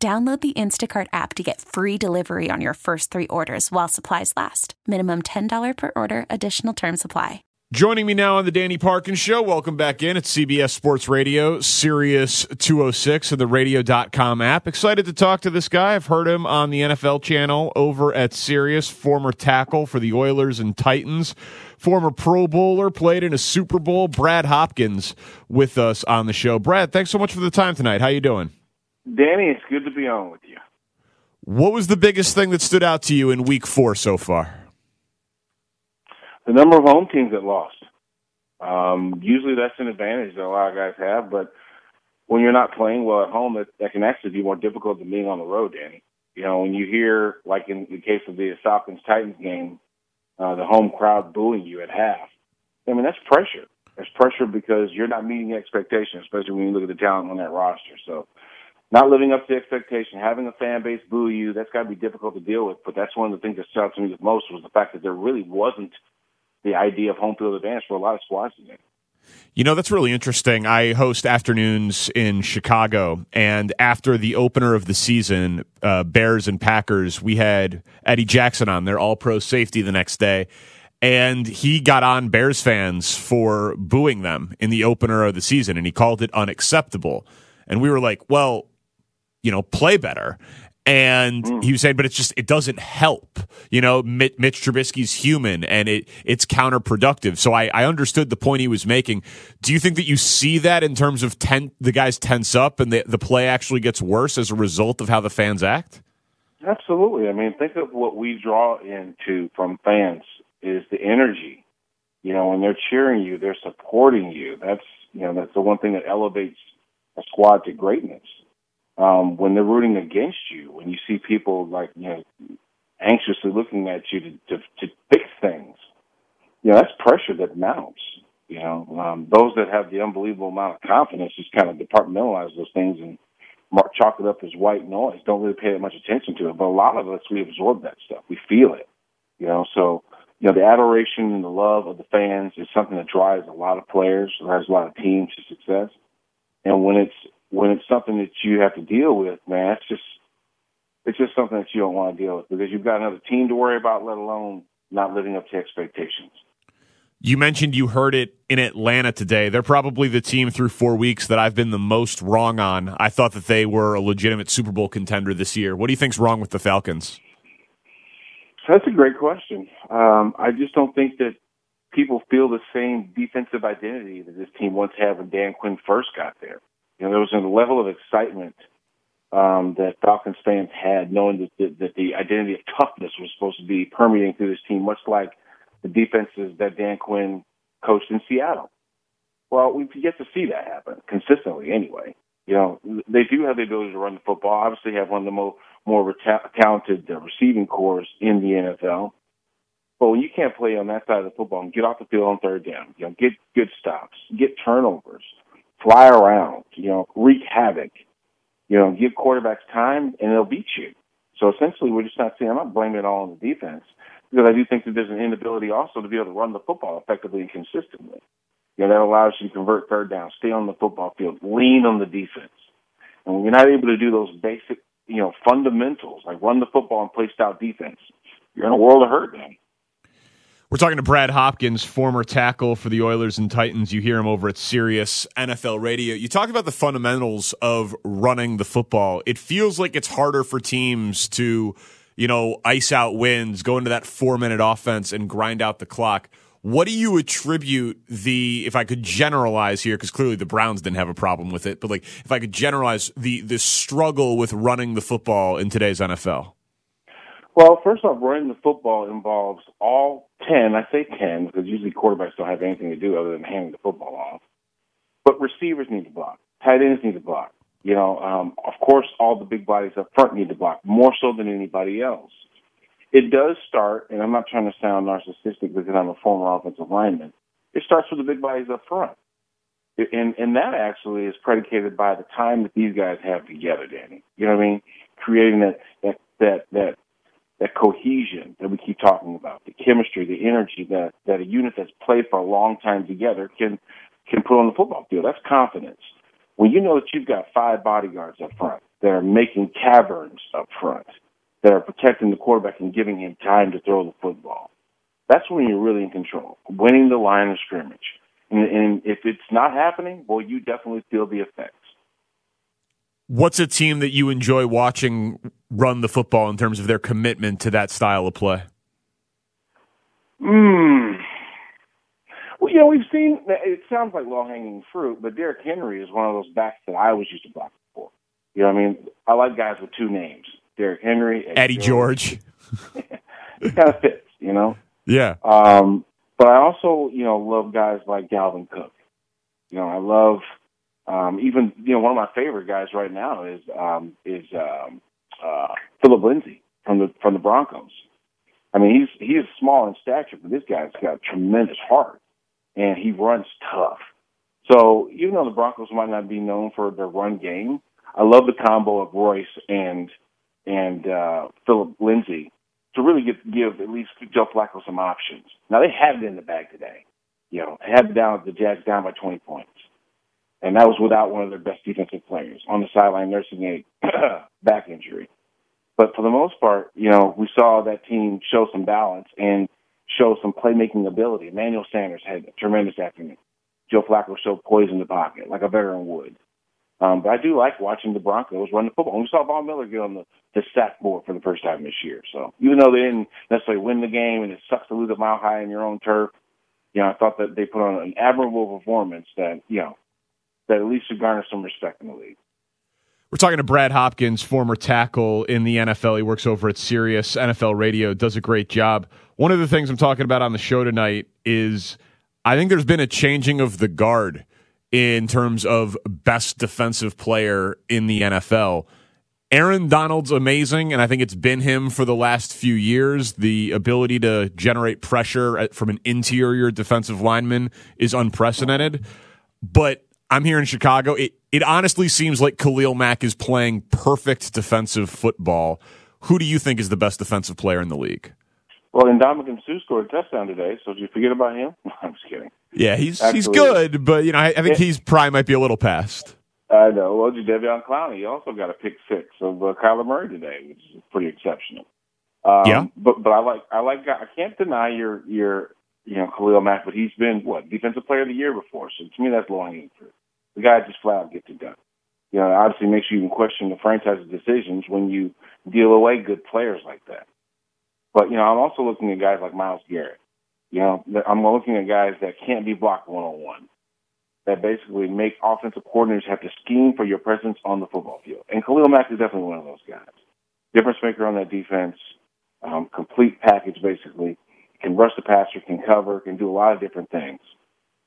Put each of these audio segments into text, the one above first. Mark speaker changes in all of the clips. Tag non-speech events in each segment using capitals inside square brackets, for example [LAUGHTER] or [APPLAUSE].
Speaker 1: Download the Instacart app to get free delivery on your first three orders while supplies last. Minimum $10 per order, additional term supply.
Speaker 2: Joining me now on the Danny Parkins Show, welcome back in. It's CBS Sports Radio, Sirius 206 and the radio.com app. Excited to talk to this guy. I've heard him on the NFL channel over at Sirius, former tackle for the Oilers and Titans, former Pro Bowler, played in a Super Bowl. Brad Hopkins with us on the show. Brad, thanks so much for the time tonight. How you doing?
Speaker 3: Danny, it's good to be on with you.
Speaker 2: What was the biggest thing that stood out to you in week four so far?
Speaker 3: The number of home teams that lost. Um, usually that's an advantage that a lot of guys have, but when you're not playing well at home, that, that can actually be more difficult than being on the road, Danny. You know, when you hear, like in the case of the Falcons Titans game, uh, the home crowd booing you at half, I mean, that's pressure. That's pressure because you're not meeting expectations, especially when you look at the talent on that roster. So not living up to expectation, having a fan base boo you, that's got to be difficult to deal with. But that's one of the things that stood out to me the most was the fact that there really wasn't the idea of home field advantage for a lot of squads today.
Speaker 2: You know, that's really interesting. I host afternoons in Chicago, and after the opener of the season, uh, Bears and Packers, we had Eddie Jackson on. They're all pro safety the next day. And he got on Bears fans for booing them in the opener of the season, and he called it unacceptable. And we were like, well, you know, play better. And mm. he was saying, but it's just it doesn't help. You know, Mitch, Mitch Trubisky's human, and it it's counterproductive. So I, I understood the point he was making. Do you think that you see that in terms of ten, the guys tense up and the the play actually gets worse as a result of how the fans act?
Speaker 3: Absolutely. I mean, think of what we draw into from fans is the energy. You know, when they're cheering you, they're supporting you. That's you know that's the one thing that elevates a squad to greatness um, when they're rooting against you, when you see people like you know anxiously looking at you to to, to fix things, you know that's pressure that mounts. You know, um, those that have the unbelievable amount of confidence just kind of departmentalize those things and mark, chalk it up as white noise. Don't really pay that much attention to it. But a lot of us, we absorb that stuff. We feel it. You know, so you know the adoration and the love of the fans is something that drives a lot of players, drives a lot of teams to success. And when it's when it's something that you have to deal with, man, it's just it's just something that you don't want to deal with because you've got another team to worry about, let alone not living up to expectations.
Speaker 2: You mentioned you heard it in Atlanta today. They're probably the team through four weeks that I've been the most wrong on. I thought that they were a legitimate Super Bowl contender this year. What do you think's wrong with the Falcons?
Speaker 3: That's a great question. Um, I just don't think that people feel the same defensive identity that this team once had when Dan Quinn first got there. You know, there was a level of excitement um, that Falcons fans had, knowing that the, that the identity of toughness was supposed to be permeating through this team, much like the defenses that Dan Quinn coached in Seattle. Well, we've yet to see that happen consistently, anyway. You know, they do have the ability to run the football. Obviously, have one of the more more talented uh, receiving corps in the NFL. But when you can't play on that side of the football and get off the field on third down, you know, get good stops, get turnovers, fly around, you know, wreak havoc, you know, give quarterbacks time and they'll beat you. So essentially, we're just not seeing. I'm not blaming it all on the defense because I do think that there's an inability also to be able to run the football effectively and consistently. You know, that allows you to convert third down, stay on the football field, lean on the defense. And when you're not able to do those basic, you know, fundamentals like run the football and play style defense, you're in a world of hurt, man.
Speaker 2: We're talking to Brad Hopkins, former tackle for the Oilers and Titans. You hear him over at Sirius NFL Radio. You talk about the fundamentals of running the football. It feels like it's harder for teams to, you know, ice out wins, go into that four minute offense and grind out the clock. What do you attribute the, if I could generalize here, because clearly the Browns didn't have a problem with it, but like if I could generalize the the struggle with running the football in today's NFL?
Speaker 3: Well, first off, running the football involves all 10, I say 10 because usually quarterbacks don't have anything to do other than handing the football off. But receivers need to block. Tight ends need to block. You know, um, of course, all the big bodies up front need to block more so than anybody else. It does start, and I'm not trying to sound narcissistic because I'm a former offensive lineman. It starts with the big bodies up front. And, and that actually is predicated by the time that these guys have together, Danny. You know what I mean? Creating that, that, that, that, that cohesion that we keep talking about, the chemistry, the energy that, that a unit that's played for a long time together can, can put on the football field. That's confidence. When you know that you've got five bodyguards up front that are making caverns up front, that are protecting the quarterback and giving him time to throw the football, that's when you're really in control, winning the line of scrimmage. And, and if it's not happening, well, you definitely feel the effects.
Speaker 2: What's a team that you enjoy watching run the football in terms of their commitment to that style of play?
Speaker 3: Hmm. Well, you know, we've seen. It sounds like low hanging fruit, but Derrick Henry is one of those backs that I was used to block for. You know, what I mean, I like guys with two names: Derrick Henry,
Speaker 2: Eddie, Eddie George.
Speaker 3: George. [LAUGHS] it kind of fits, you know.
Speaker 2: Yeah.
Speaker 3: Um, but I also, you know, love guys like Dalvin Cook. You know, I love um, even you know one of my favorite guys right now is um, is um, uh, Phillip Lindsay from the from the Broncos. I mean, he's he is small in stature, but this guy's got tremendous heart and he runs tough. So even though the Broncos might not be known for their run game, I love the combo of Royce and and uh, Phillip Lindsay to really give, give at least Joe Flacco some options. Now they had it in the bag today. You know, had down the Jags down by 20 points, and that was without one of their best defensive players on the sideline nursing a [CLEARS THROAT] back injury. But for the most part, you know, we saw that team show some balance and show some playmaking ability. Emmanuel Sanders had a tremendous afternoon. Joe Flacco showed poise in the pocket, like a veteran would. Um, but I do like watching the Broncos run the football. And we saw Von Miller get on the, the sack board for the first time this year. So even though they didn't necessarily win the game and it sucks to lose a mile high in your own turf, you know, I thought that they put on an admirable performance that, you know, that at least should garner some respect in the league.
Speaker 2: We're talking to Brad Hopkins, former tackle in the NFL. He works over at Sirius NFL Radio, does a great job. One of the things I'm talking about on the show tonight is I think there's been a changing of the guard in terms of best defensive player in the NFL. Aaron Donald's amazing, and I think it's been him for the last few years. The ability to generate pressure from an interior defensive lineman is unprecedented. But I'm here in Chicago. It it honestly seems like Khalil Mack is playing perfect defensive football. Who do you think is the best defensive player in the league?
Speaker 3: Well, Ndamukong Suh scored a touchdown today, so did you forget about him? [LAUGHS] I'm just kidding.
Speaker 2: Yeah, he's he's good, but you know, I, I think he's probably might be a little past.
Speaker 3: I know. Well, Jadeveon Clowney also got a pick six of uh, Kyler Murray today, which is pretty exceptional. Um,
Speaker 2: yeah,
Speaker 3: but but I like I like I can't deny your your you know Khalil Mack, but he's been what defensive player of the year before, so to me that's low hanging fruit. The guy just flat out gets it done. You know, obviously makes you even question the franchise's decisions when you deal away good players like that. But you know, I'm also looking at guys like Myles Garrett. You know, I'm looking at guys that can't be blocked one on one. That basically make offensive coordinators have to scheme for your presence on the football field. And Khalil Mack is definitely one of those guys. Difference maker on that defense, um, complete package basically. Can rush the passer, can cover, can do a lot of different things.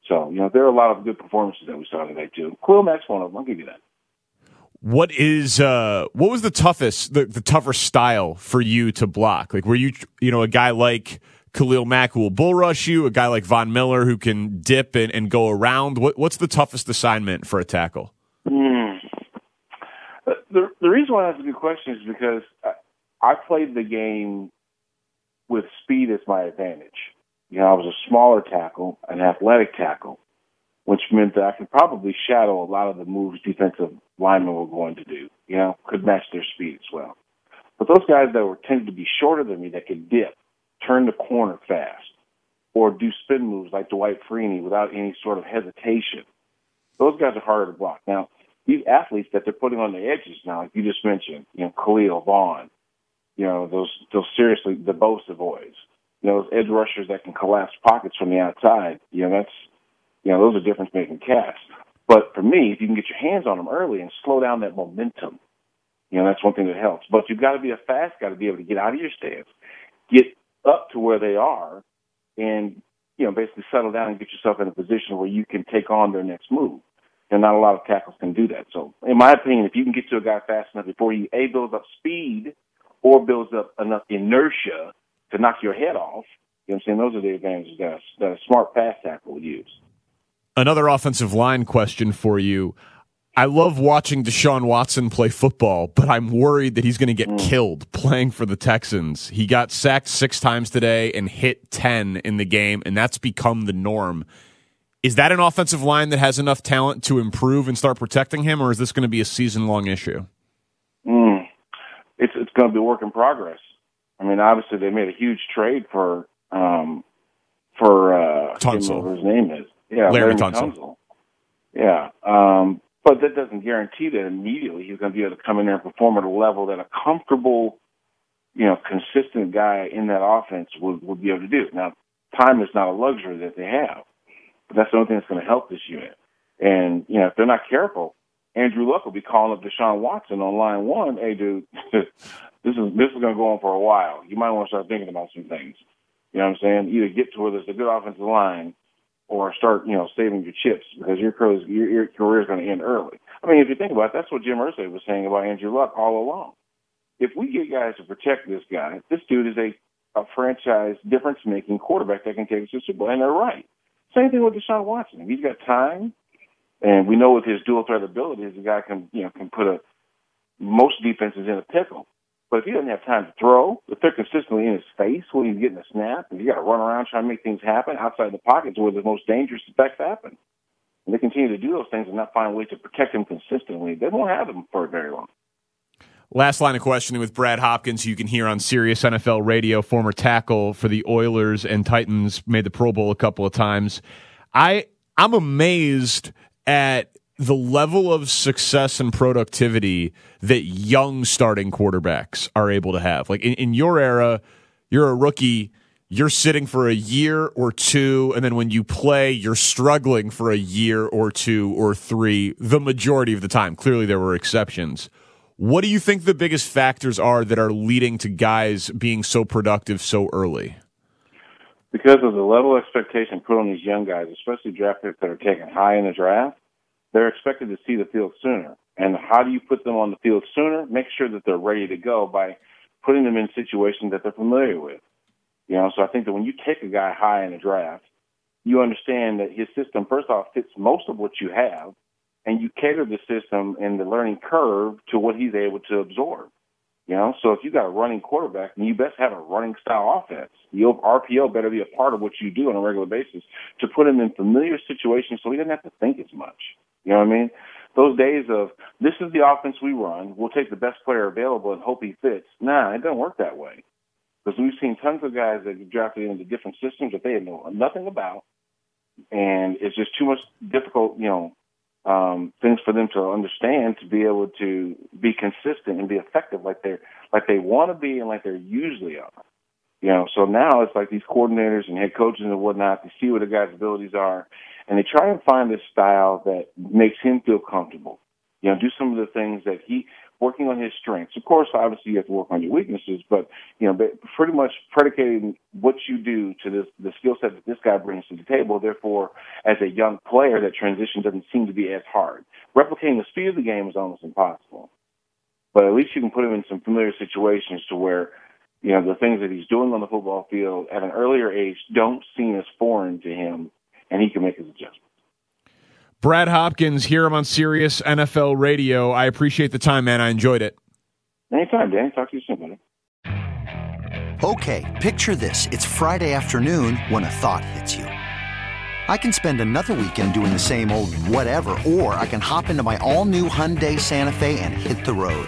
Speaker 3: So, you know, there are a lot of good performances that we saw today too. Khalil Mack's one of them. I'll give you that.
Speaker 2: What is uh what was the toughest the, the tougher style for you to block? Like were you you know a guy like Khalil Mack who will bull rush you, a guy like Von Miller who can dip and, and go around? What what's the toughest assignment for a tackle?
Speaker 3: Mm. The the reason why that's a good question is because I, I played the game with speed as my advantage. You know, I was a smaller tackle, an athletic tackle, which meant that I could probably shadow a lot of the moves defensive linemen were going to do. You know, could match their speed as well. But those guys that were tended to be shorter than me that could dip, turn the corner fast, or do spin moves like Dwight Freeney without any sort of hesitation, those guys are harder to block. Now, these athletes that they're putting on the edges now, like you just mentioned, you know, Khalil Von, you know, those those seriously the Bosa boys, you know, those edge rushers that can collapse pockets from the outside, you know, that's you know, those are difference making casts. But for me, if you can get your hands on them early and slow down that momentum, you know, that's one thing that helps. But you've got to be a fast guy to be able to get out of your stance, get up to where they are, and, you know, basically settle down and get yourself in a position where you can take on their next move. and not a lot of tackles can do that. So, in my opinion, if you can get to a guy fast enough before he a builds up speed or builds up enough inertia to knock your head off, you know what I'm saying? Those are the advantages that a, that a smart pass tackle would use.
Speaker 2: Another offensive line question for you. I love watching Deshaun Watson play football, but I'm worried that he's going to get mm. killed playing for the Texans. He got sacked six times today and hit 10 in the game, and that's become the norm. Is that an offensive line that has enough talent to improve and start protecting him, or is this going to be a season long issue?
Speaker 3: Mm. It's it's going to be a work in progress. I mean, obviously they made a huge trade for um, for uh,
Speaker 2: Tunsil.
Speaker 3: his name is yeah,
Speaker 2: Larry,
Speaker 3: Larry
Speaker 2: Tunsil.
Speaker 3: Tunsil. Yeah, um, but that doesn't guarantee that immediately he's going to be able to come in there and perform at a level that a comfortable, you know, consistent guy in that offense would would be able to do. Now, time is not a luxury that they have. But that's the only thing that's going to help this unit. And, you know, if they're not careful, Andrew Luck will be calling up Deshaun Watson on line one. Hey, dude, [LAUGHS] this is this is going to go on for a while. You might want to start thinking about some things. You know what I'm saying? Either get to where there's a good offensive line, or start you know saving your chips because your career your, career is going to end early. I mean, if you think about it, that's what Jim Irsay was saying about Andrew Luck all along. If we get guys to protect this guy, this dude is a a franchise difference making quarterback that can take us to the Super Bowl, and they're right. Same thing with Deshaun Watson. If he's got time, and we know with his dual threat abilities, the guy can you know can put a most defenses in a pickle. But if he doesn't have time to throw, if they're consistently in his face when he's getting a snap, and you got to run around trying to make things happen outside the pockets where the most dangerous effects happen, and they continue to do those things and not find a way to protect him consistently, they won't have him for very long.
Speaker 2: Last line of questioning with Brad Hopkins, you can hear on Sirius NFL Radio, former tackle for the Oilers and Titans, made the Pro Bowl a couple of times. I I'm amazed at the level of success and productivity that young starting quarterbacks are able to have. Like in, in your era, you're a rookie, you're sitting for a year or two, and then when you play, you're struggling for a year or two or three, the majority of the time. Clearly, there were exceptions. What do you think the biggest factors are that are leading to guys being so productive so early?
Speaker 3: Because of the level of expectation put on these young guys, especially draft picks that are taken high in the draft, they're expected to see the field sooner. And how do you put them on the field sooner? Make sure that they're ready to go by putting them in situations that they're familiar with. You know, so I think that when you take a guy high in the draft, you understand that his system, first off, fits most of what you have, and you cater the system and the learning curve to what he's able to absorb. You know, so if you got a running quarterback, then you best have a running style offense. Your RPO better be a part of what you do on a regular basis to put him in familiar situations so he doesn't have to think as much. You know what I mean? Those days of this is the offense we run, we'll take the best player available and hope he fits. Nah, it doesn't work that way. Because we've seen tons of guys that get drafted into different systems that they know nothing about, and it's just too much difficult, you know, um, things for them to understand to be able to be consistent and be effective like they're like they want to be and like they're usually are. You know, so now it's like these coordinators and head coaches and whatnot, they see what the guy's abilities are and they try and find this style that makes him feel comfortable. You know, do some of the things that he working on his strengths. Of course, obviously you have to work on your weaknesses, but you know, pretty much predicating what you do to this the skill set that this guy brings to the table. Therefore, as a young player, that transition doesn't seem to be as hard. Replicating the speed of the game is almost impossible, but at least you can put him in some familiar situations to where you know the things that he's doing on the football field at an earlier age don't seem as foreign to him, and he can make his adjustments.
Speaker 2: Brad Hopkins here on Sirius NFL Radio. I appreciate the time, man. I enjoyed it.
Speaker 3: Anytime, Danny. Talk to you soon, buddy.
Speaker 4: Okay, picture this. It's Friday afternoon when a thought hits you. I can spend another weekend doing the same old whatever, or I can hop into my all-new Hyundai Santa Fe and hit the road.